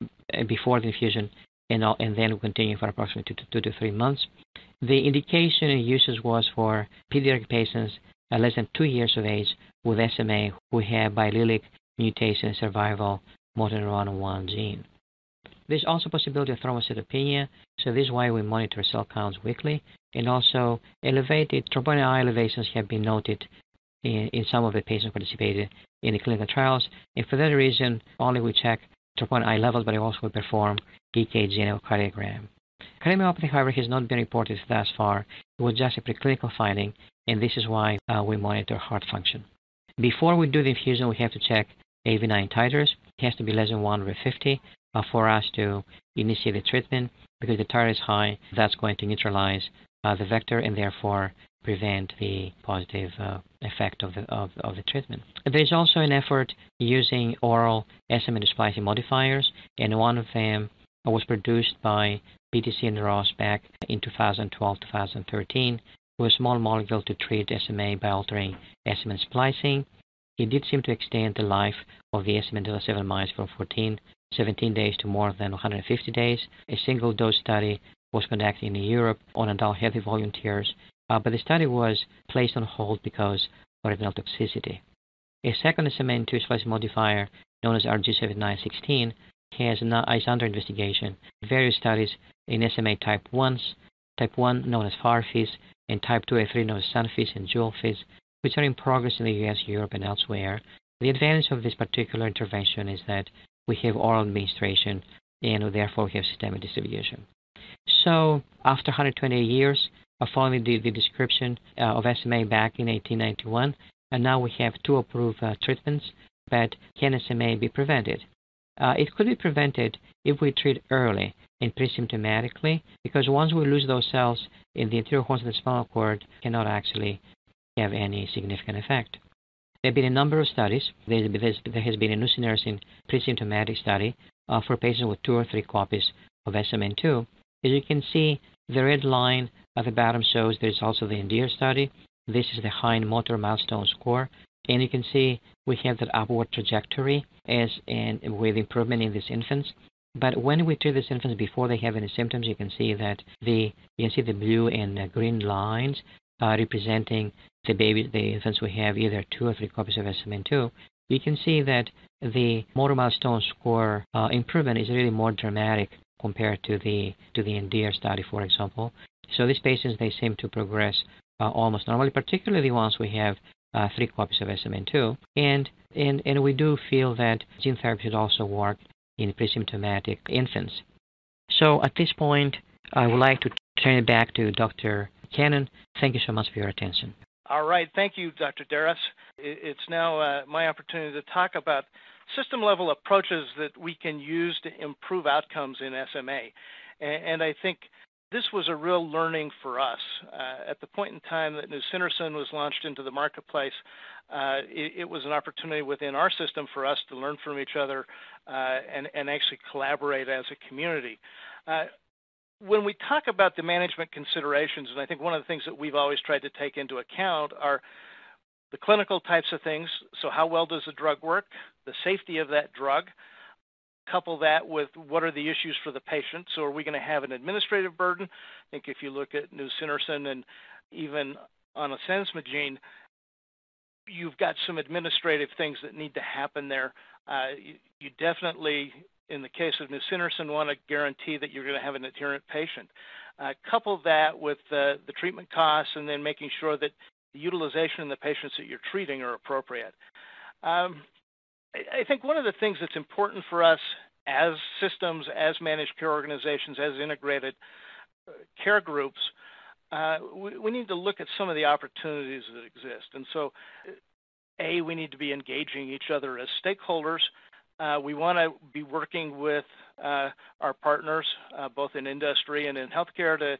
uh, before the infusion and, and then we continue for approximately two to, two to three months. The indication and uses was for pediatric patients less than two years of age with SMA who have biallelic mutation survival motor neuron 1 gene. There's also possibility of thrombocytopenia, so this is why we monitor cell counts weekly. And also, elevated troponin elevations have been noted in, in some of the patients participated in the clinical trials. And for that reason, only we check troponin I levels, but we also perform EKG and echocardiogram. Cardiomyopathy, however, has not been reported thus far. It was just a preclinical finding, and this is why uh, we monitor heart function. Before we do the infusion, we have to check AAV9 titers. It has to be less than 1 over 50 uh, for us to initiate the treatment because the titer is high. That's going to neutralize uh, the vector and therefore prevent the positive uh, effect of the, of, of, the treatment. There is also an effort using oral SMN splicing modifiers, and one of them was produced by PTC and Roche back in 2012-2013 with a small molecule to treat SMA by altering SMN splicing. It did seem to extend the life of the SMN delta 7 mice from 14 17 days to more than 150 days. A single dose study was conducted in Europe on adult healthy volunteers, uh, but the study was placed on hold because of renal toxicity. A second SMN2 splice modifier, known as RG7916, has is under investigation. Various studies in SMA type 1s, type 1 known as FIREFISH, and type 2A3 known as SUNFISH and JEWELFISH, which are in progress in the US, Europe, and elsewhere. The advantage of this particular intervention is that we have oral administration and therefore we have systemic distribution. So after 128 years following the, the description uh, of SMA back in 1891, and now we have two approved uh, treatments, but can SMA be prevented? Uh, it could be prevented if we treat early and pre-symptomatically, because once we lose those cells in the anterior horns of the spinal cord, cannot actually have any significant effect. There have been a number of studies. There has been a nusinersen pre-symptomatic study uh, for patients with two or three copies of SMN2. As you can see, the red line at the bottom shows there's also the ENDEAR study. This is the HINE Motor Milestone Score. And you can see we have that upward trajectory as and with improvement in these infants. But when we treat these infants before they have any symptoms, you can see that the you can see the blue and green lines uh, representing the baby, the infants we have either two or three copies of SMN2, you can see that the motor milestone score uh, improvement is really more dramatic compared to the to the ENDEAR study, for example. So these patients they seem to progress uh, almost normally, particularly once we have uh, three copies of SMN2, and and and we do feel that gene therapy should also work in pre-symptomatic infants. So at this point, I would like to turn it back to Dr. Cannon. Thank you so much for your attention. All right. Thank you, Dr. Darras. It's now uh, my opportunity to talk about system level approaches that we can use to improve outcomes in SMA. And I think this was a real learning for us. Uh, at the point in time that nusinersen was launched into the marketplace, uh, it, it, was an opportunity within our system for us to learn from each other uh, and, and, actually collaborate as a community. Uh, when we talk about the management considerations, and I think one of the things that we've always tried to take into account are the clinical types of things. So, how well does the drug work? The safety of that drug. Couple that with what are the issues for the patient. So, are we going to have an administrative burden? I think if you look at nusinersen and even on a onasemnogene, you've got some administrative things that need to happen there. Uh, you, definitely in the case of nusinersen, want to guarantee that you're going to have an adherent patient. Uh, couple that with the treatment costs and then making sure that the utilization in the patients that you're treating are appropriate. Um, I, think one of the things that's important for us as systems, as managed care organizations, as integrated uh, care groups, uh, we, we, need to look at some of the opportunities that exist. And so, A, we need to be engaging each other as stakeholders uh, we want to be working with uh, our partners, uh, both in industry and in healthcare, to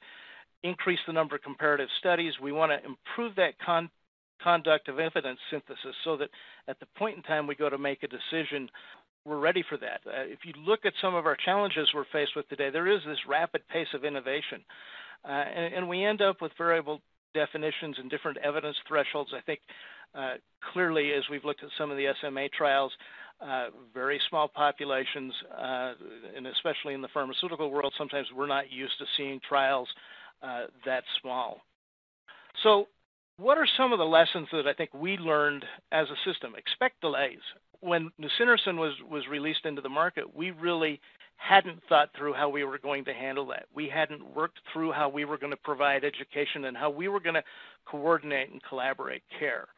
increase the number of comparative studies. We want to improve that con- conduct of evidence synthesis so that at the point in time we go to make a decision, we're ready for that. Uh, if you look at some of our challenges we're faced with today, there is this rapid pace of innovation. Uh, and, and, we end up with variable definitions and different evidence thresholds. I think uh, clearly, as we've looked at some of the SMA trials, uh, very small populations, uh, and especially in the pharmaceutical world, sometimes we're not used to seeing trials uh, that small. So, what are some of the lessons that I think we learned as a system? Expect delays. When nusinersen was, was released into the market, we really hadn't thought through how we were going to handle that. We hadn't worked through how we were going to provide education and how we were going to coordinate and collaborate care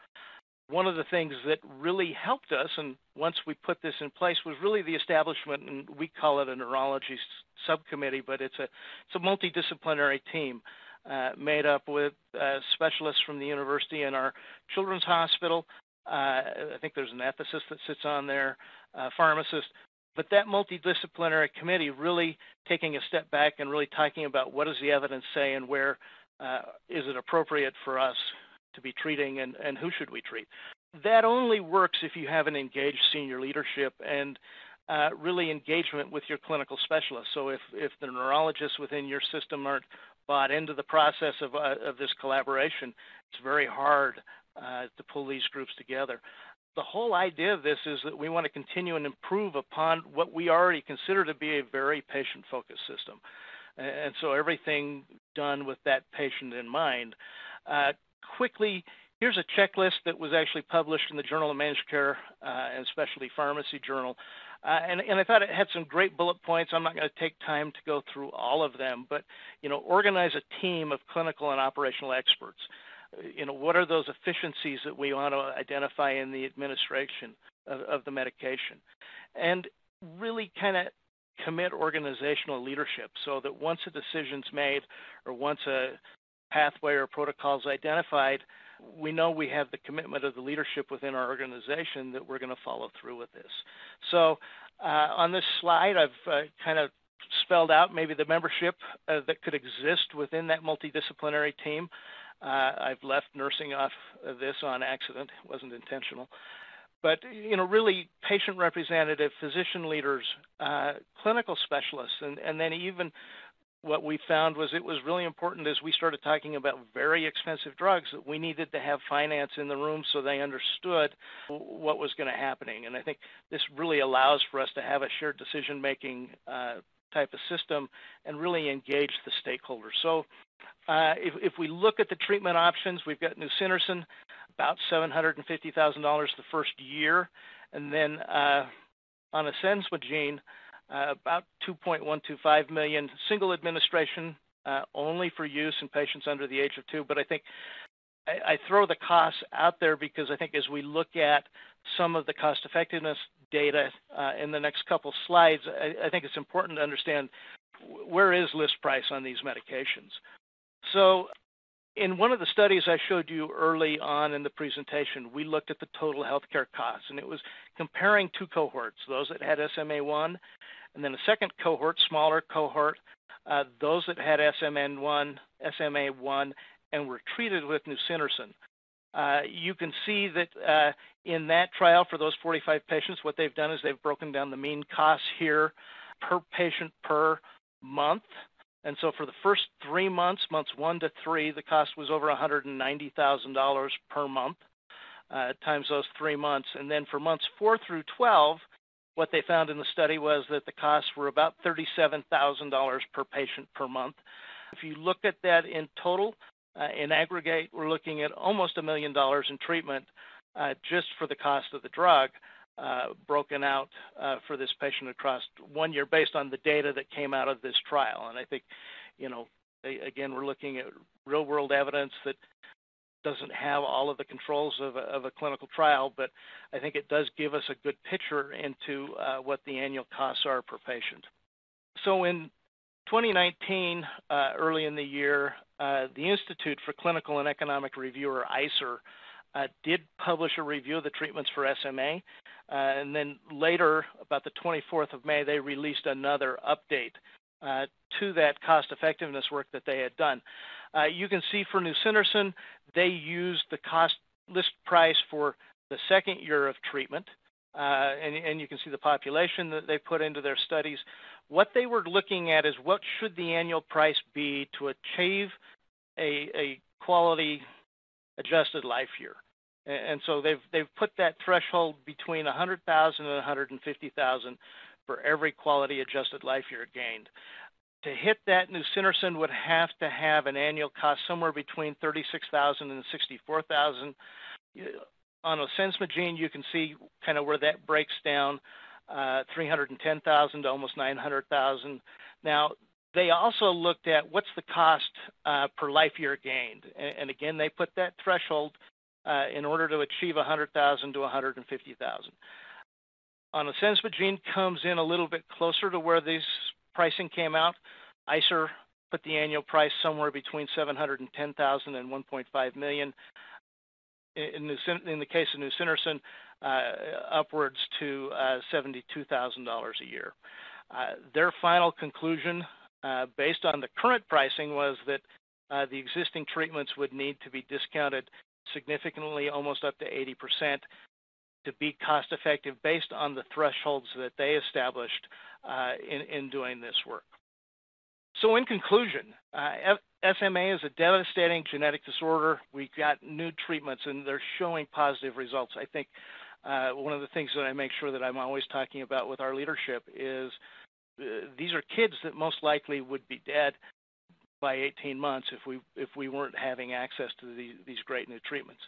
one of the things that really helped us, and once we put this in place, was really the establishment, and we call it a neurology subcommittee, but it's a it's a multidisciplinary team uh, made up with uh, specialists from the university and our children's hospital. Uh, I think there's an ethicist that sits on there, uh, pharmacist, but that multidisciplinary committee really taking a step back and really talking about what does the evidence say and where uh, is it appropriate for us to be treating and, and who should we treat. That only works if you have an engaged senior leadership and uh, really engagement with your clinical specialists. So if, if the neurologists within your system aren't bought into the process of, uh, of this collaboration, it's very hard uh, to pull these groups together. The whole idea of this is that we want to continue and improve upon what we already consider to be a very patient focused system. And so everything done with that patient in mind. Uh, quickly here's a checklist that was actually published in the Journal of Managed Care uh, and Specialty Pharmacy Journal. Uh, and, and, I thought it had some great bullet points. I'm not going to take time to go through all of them, but you know, organize a team of clinical and operational experts. You know, what are those efficiencies that we want to identify in the administration of, of the medication, and really kind of commit organizational leadership so that once a decision's made or once a pathway or protocol is identified, we know we have the commitment of the leadership within our organization that we're going to follow through with this. So uh, on this slide, I've uh, kind of spelled out maybe the membership uh, that could exist within that multidisciplinary team. Uh, I've left nursing off of this on accident; it wasn't intentional. But you know, really, patient representative, physician leaders, uh, clinical specialists, and, and then even what we found was it was really important as we started talking about very expensive drugs that we needed to have finance in the room so they understood what was going to happening. And I think this really allows for us to have a shared decision making uh, type of system and really engage the stakeholders. So uh, if, if, we look at the treatment options, we've got nusinersen, about $750,000 the first year, and then uh, on oncenzimab, uh, about 2.125 million single administration uh, only for use in patients under the age of two. But I think I, I, throw the costs out there because I think as we look at some of the cost effectiveness data uh, in the next couple slides, I, I, think it's important to understand where is list price on these medications. So in one of the studies I showed you early on in the presentation, we looked at the total healthcare costs, and it was comparing two cohorts, those that had SMA1 and then a second cohort, smaller cohort, uh, those that had SMN1, SMA1, and were treated with nusinersen. Uh, you can see that uh, in that trial for those 45 patients, what they've done is they've broken down the mean costs here per patient per month. And so for the first three months, months one to three, the cost was over $190,000 per month uh, times those three months. And then for months four through 12, what they found in the study was that the costs were about $37,000 per patient per month. If you look at that in total, uh, in aggregate, we're looking at almost a million dollars in treatment uh, just for the cost of the drug, uh, broken out uh, for this patient across one year based on the data that came out of this trial. And I think, you know, again, we're looking at real world evidence that doesn't have all of the controls of a, of a, clinical trial, but I think it does give us a good picture into uh, what the annual costs are per patient. So in 2019, uh, early in the year, uh, the Institute for Clinical and Economic Review, or ICER, uh, did publish a review of the treatments for SMA. Uh, and then later, about the 24th of May, they released another update uh, to that cost effectiveness work that they had done. Uh, you can see for nusinersen, they used the cost list price for the second year of treatment, uh, and, and, you can see the population that they put into their studies. What they were looking at is what should the annual price be to achieve a, a quality adjusted life year. And so they've they've put that threshold between 100,000 and 150,000 for every quality adjusted life year gained to hit that, nusinersen would have to have an annual cost somewhere between 36,000 and 64,000. On oncenzimab, you can see kind of where that breaks down, uh, 310,000 to almost 900,000. Now, they also looked at what's the cost uh, per life year gained, and, and, again, they put that threshold uh, in order to achieve 100,000 to 150,000. On the oncenzimab comes in a little bit closer to where these pricing came out, ICER put the annual price somewhere between 710,000 and 1.5 million. In, in the case of nusinersen, uh, upwards to uh, $72,000 a year. Uh, their final conclusion, uh, based on the current pricing, was that uh, the existing treatments would need to be discounted significantly, almost up to 80%, to be cost effective based on the thresholds that they established uh, in, in doing this work. So in conclusion, uh, SMA is a devastating genetic disorder. We've got new treatments and they're showing positive results. I think uh, one of the things that I make sure that I'm always talking about with our leadership is uh, these are kids that most likely would be dead. by 18 months if we if we weren't having access to these, these great new treatments.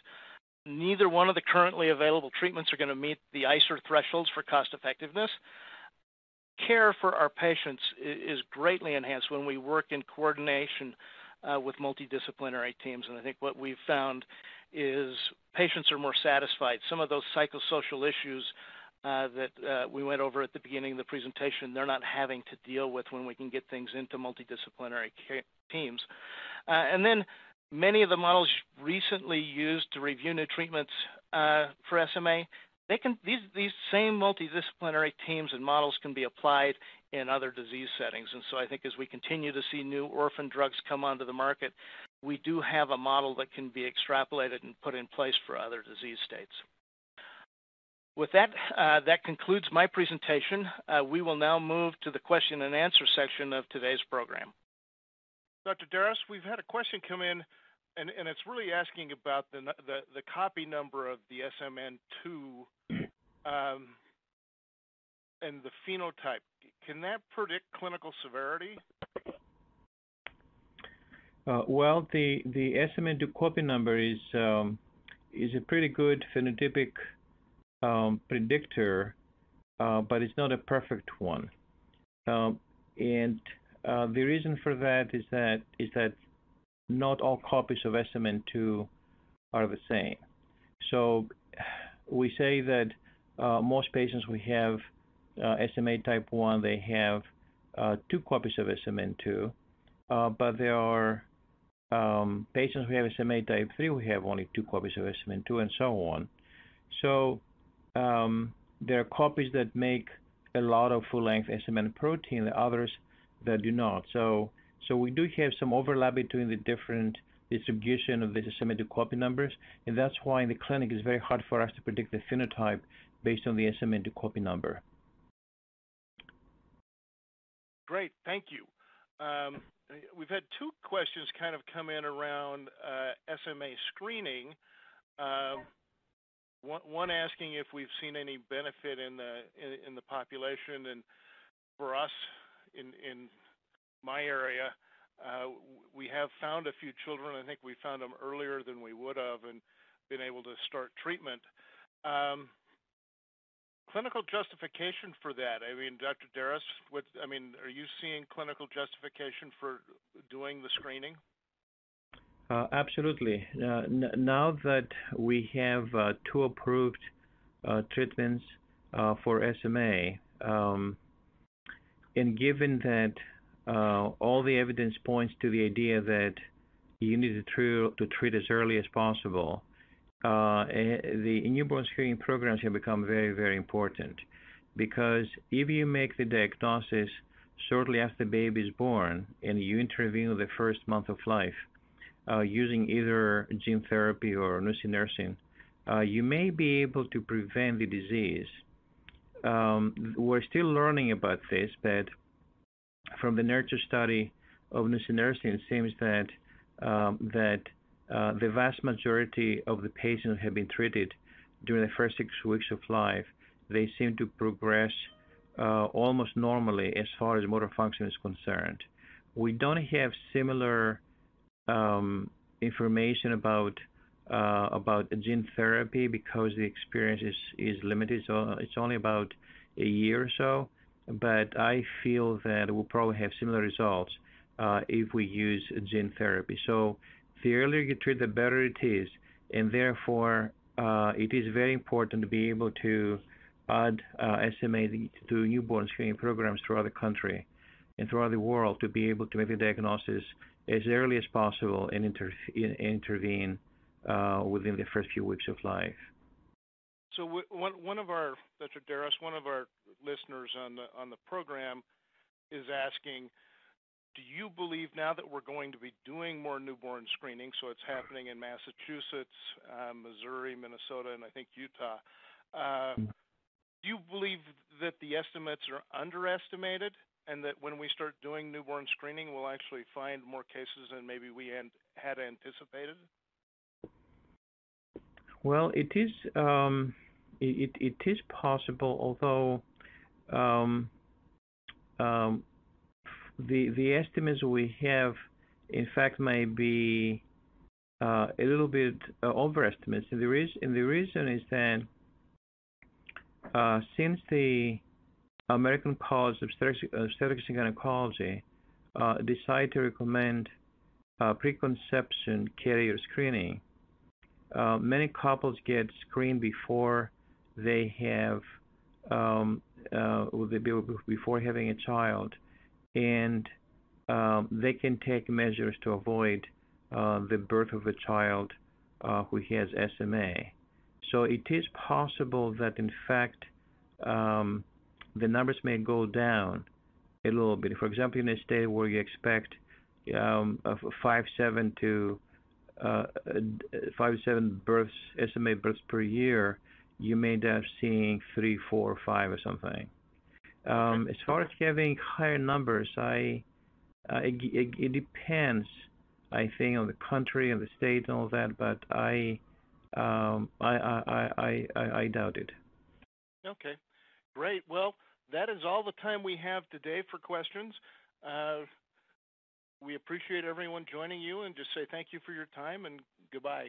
Neither one of the currently available treatments are going to meet the ICER thresholds for cost effectiveness. Care for our patients is greatly enhanced when we work in coordination uh, with multidisciplinary teams, and I think what we've found is patients are more satisfied. Some of those psychosocial issues uh, that uh, we went over at the beginning of the presentation, they're not having to deal with when we can get things into multidisciplinary teams. Uh, and then many of the models recently used to review new treatments uh, for SMA, they can these these same multidisciplinary teams and models can be applied in other disease settings. And so I think as we continue to see new orphan drugs come onto the market, we do have a model that can be extrapolated and put in place for other disease states. With that, uh, that concludes my presentation. Uh, we will now move to the question and answer section of today's program. Dr. Darras, we've had a question come in, and, and it's really asking about the, the, the copy number of the SMN2 um, and the phenotype. Can that predict clinical severity? Uh, well, the the SMN2 copy number is um, is a pretty good phenotypic um, predictor, uh, but it's not a perfect one. Um, and uh, the reason for that is that is that not all copies of SMN2 are the same. So we say that uh, most patients we have uh, SMA type 1, they have uh, two copies of SMN2, uh, but there are um, patients who have SMA type 3 who have only two copies of SMN2 and so on. So um, there are copies that make a lot of full-length SMN protein, the others that do not. So, so we do have some overlap between the different distribution of the SMN2 copy numbers, and that's why in the clinic it's very hard for us to predict the phenotype based on the SMN2 copy number. Great, thank you. Um, we've had two questions kind of come in around uh, SMA screening. Uh, one asking if we've seen any benefit in the in, in the population, and for us in in my area, uh, we have found a few children. I think we found them earlier than we would have, and been able to start treatment. Um, clinical justification for that? I mean, Dr. Darras, what I mean, are you seeing clinical justification for doing the screening? Uh, absolutely. Uh, now that we have uh, two approved uh, treatments uh, for SMA, um, and given that uh, all the evidence points to the idea that you need to, to treat as early as possible, eh, the newborn screening programs have become very, very important. Because if you make the diagnosis shortly after the baby is born and you intervene in the first month of life, uh, using either gene therapy or nusinersen, uh, you may be able to prevent the disease. Um, we're still learning about this, but from the nurture study of nusinersen, it seems that um, that uh, the vast majority of the patients have been treated during the first six weeks of life, they seem to progress uh, almost normally as far as motor function is concerned. We don't have similar um, information about uh, about gene therapy because the experience is is limited. So it's only about a year or so. But I feel that we'll probably have similar results uh, if we use gene therapy. So the earlier you treat, the better it is, and therefore uh, it is very important to be able to add uh, SMA to newborn screening programs throughout the country and throughout the world to be able to make the diagnosis as early as possible and inter intervene uh, within the first few weeks of life. So one one of our Dr. Darras, one of our listeners on the on the program is asking, do you believe now that we're going to be doing more newborn screening, so it's happening in Massachusetts, uh, Missouri, Minnesota, and I think Utah? Uh, mm. do you believe that the estimates are underestimated? and that when we start doing newborn screening, we'll actually find more cases than maybe we had anticipated? Well, it is um, it, it is possible, although um, um, the the estimates we have in fact, may be uh, a little bit uh, overestimated. And the, reason, and the reason is that uh, since the American College of Obstetrics and Gynecology uh, decided to recommend uh, preconception carrier screening, uh, many couples get screened before they have um, uh, before having a child, and um, they can take measures to avoid uh, the birth of a child uh, who has SMA. So it is possible that in fact um, the numbers may go down a little bit. For example, in a state where you expect um, five seven to uh, five seven births SMA births per year, you may end up seeing three, four, five, or something. Um, as far as having higher numbers, I uh, it, it, it, depends, I think, on the country and the state and all that, but I um, I, I, I, I, I doubt it. Okay, great. Well, that is all the time we have today for questions. Uh, we appreciate everyone joining you and just say thank you for your time and goodbye.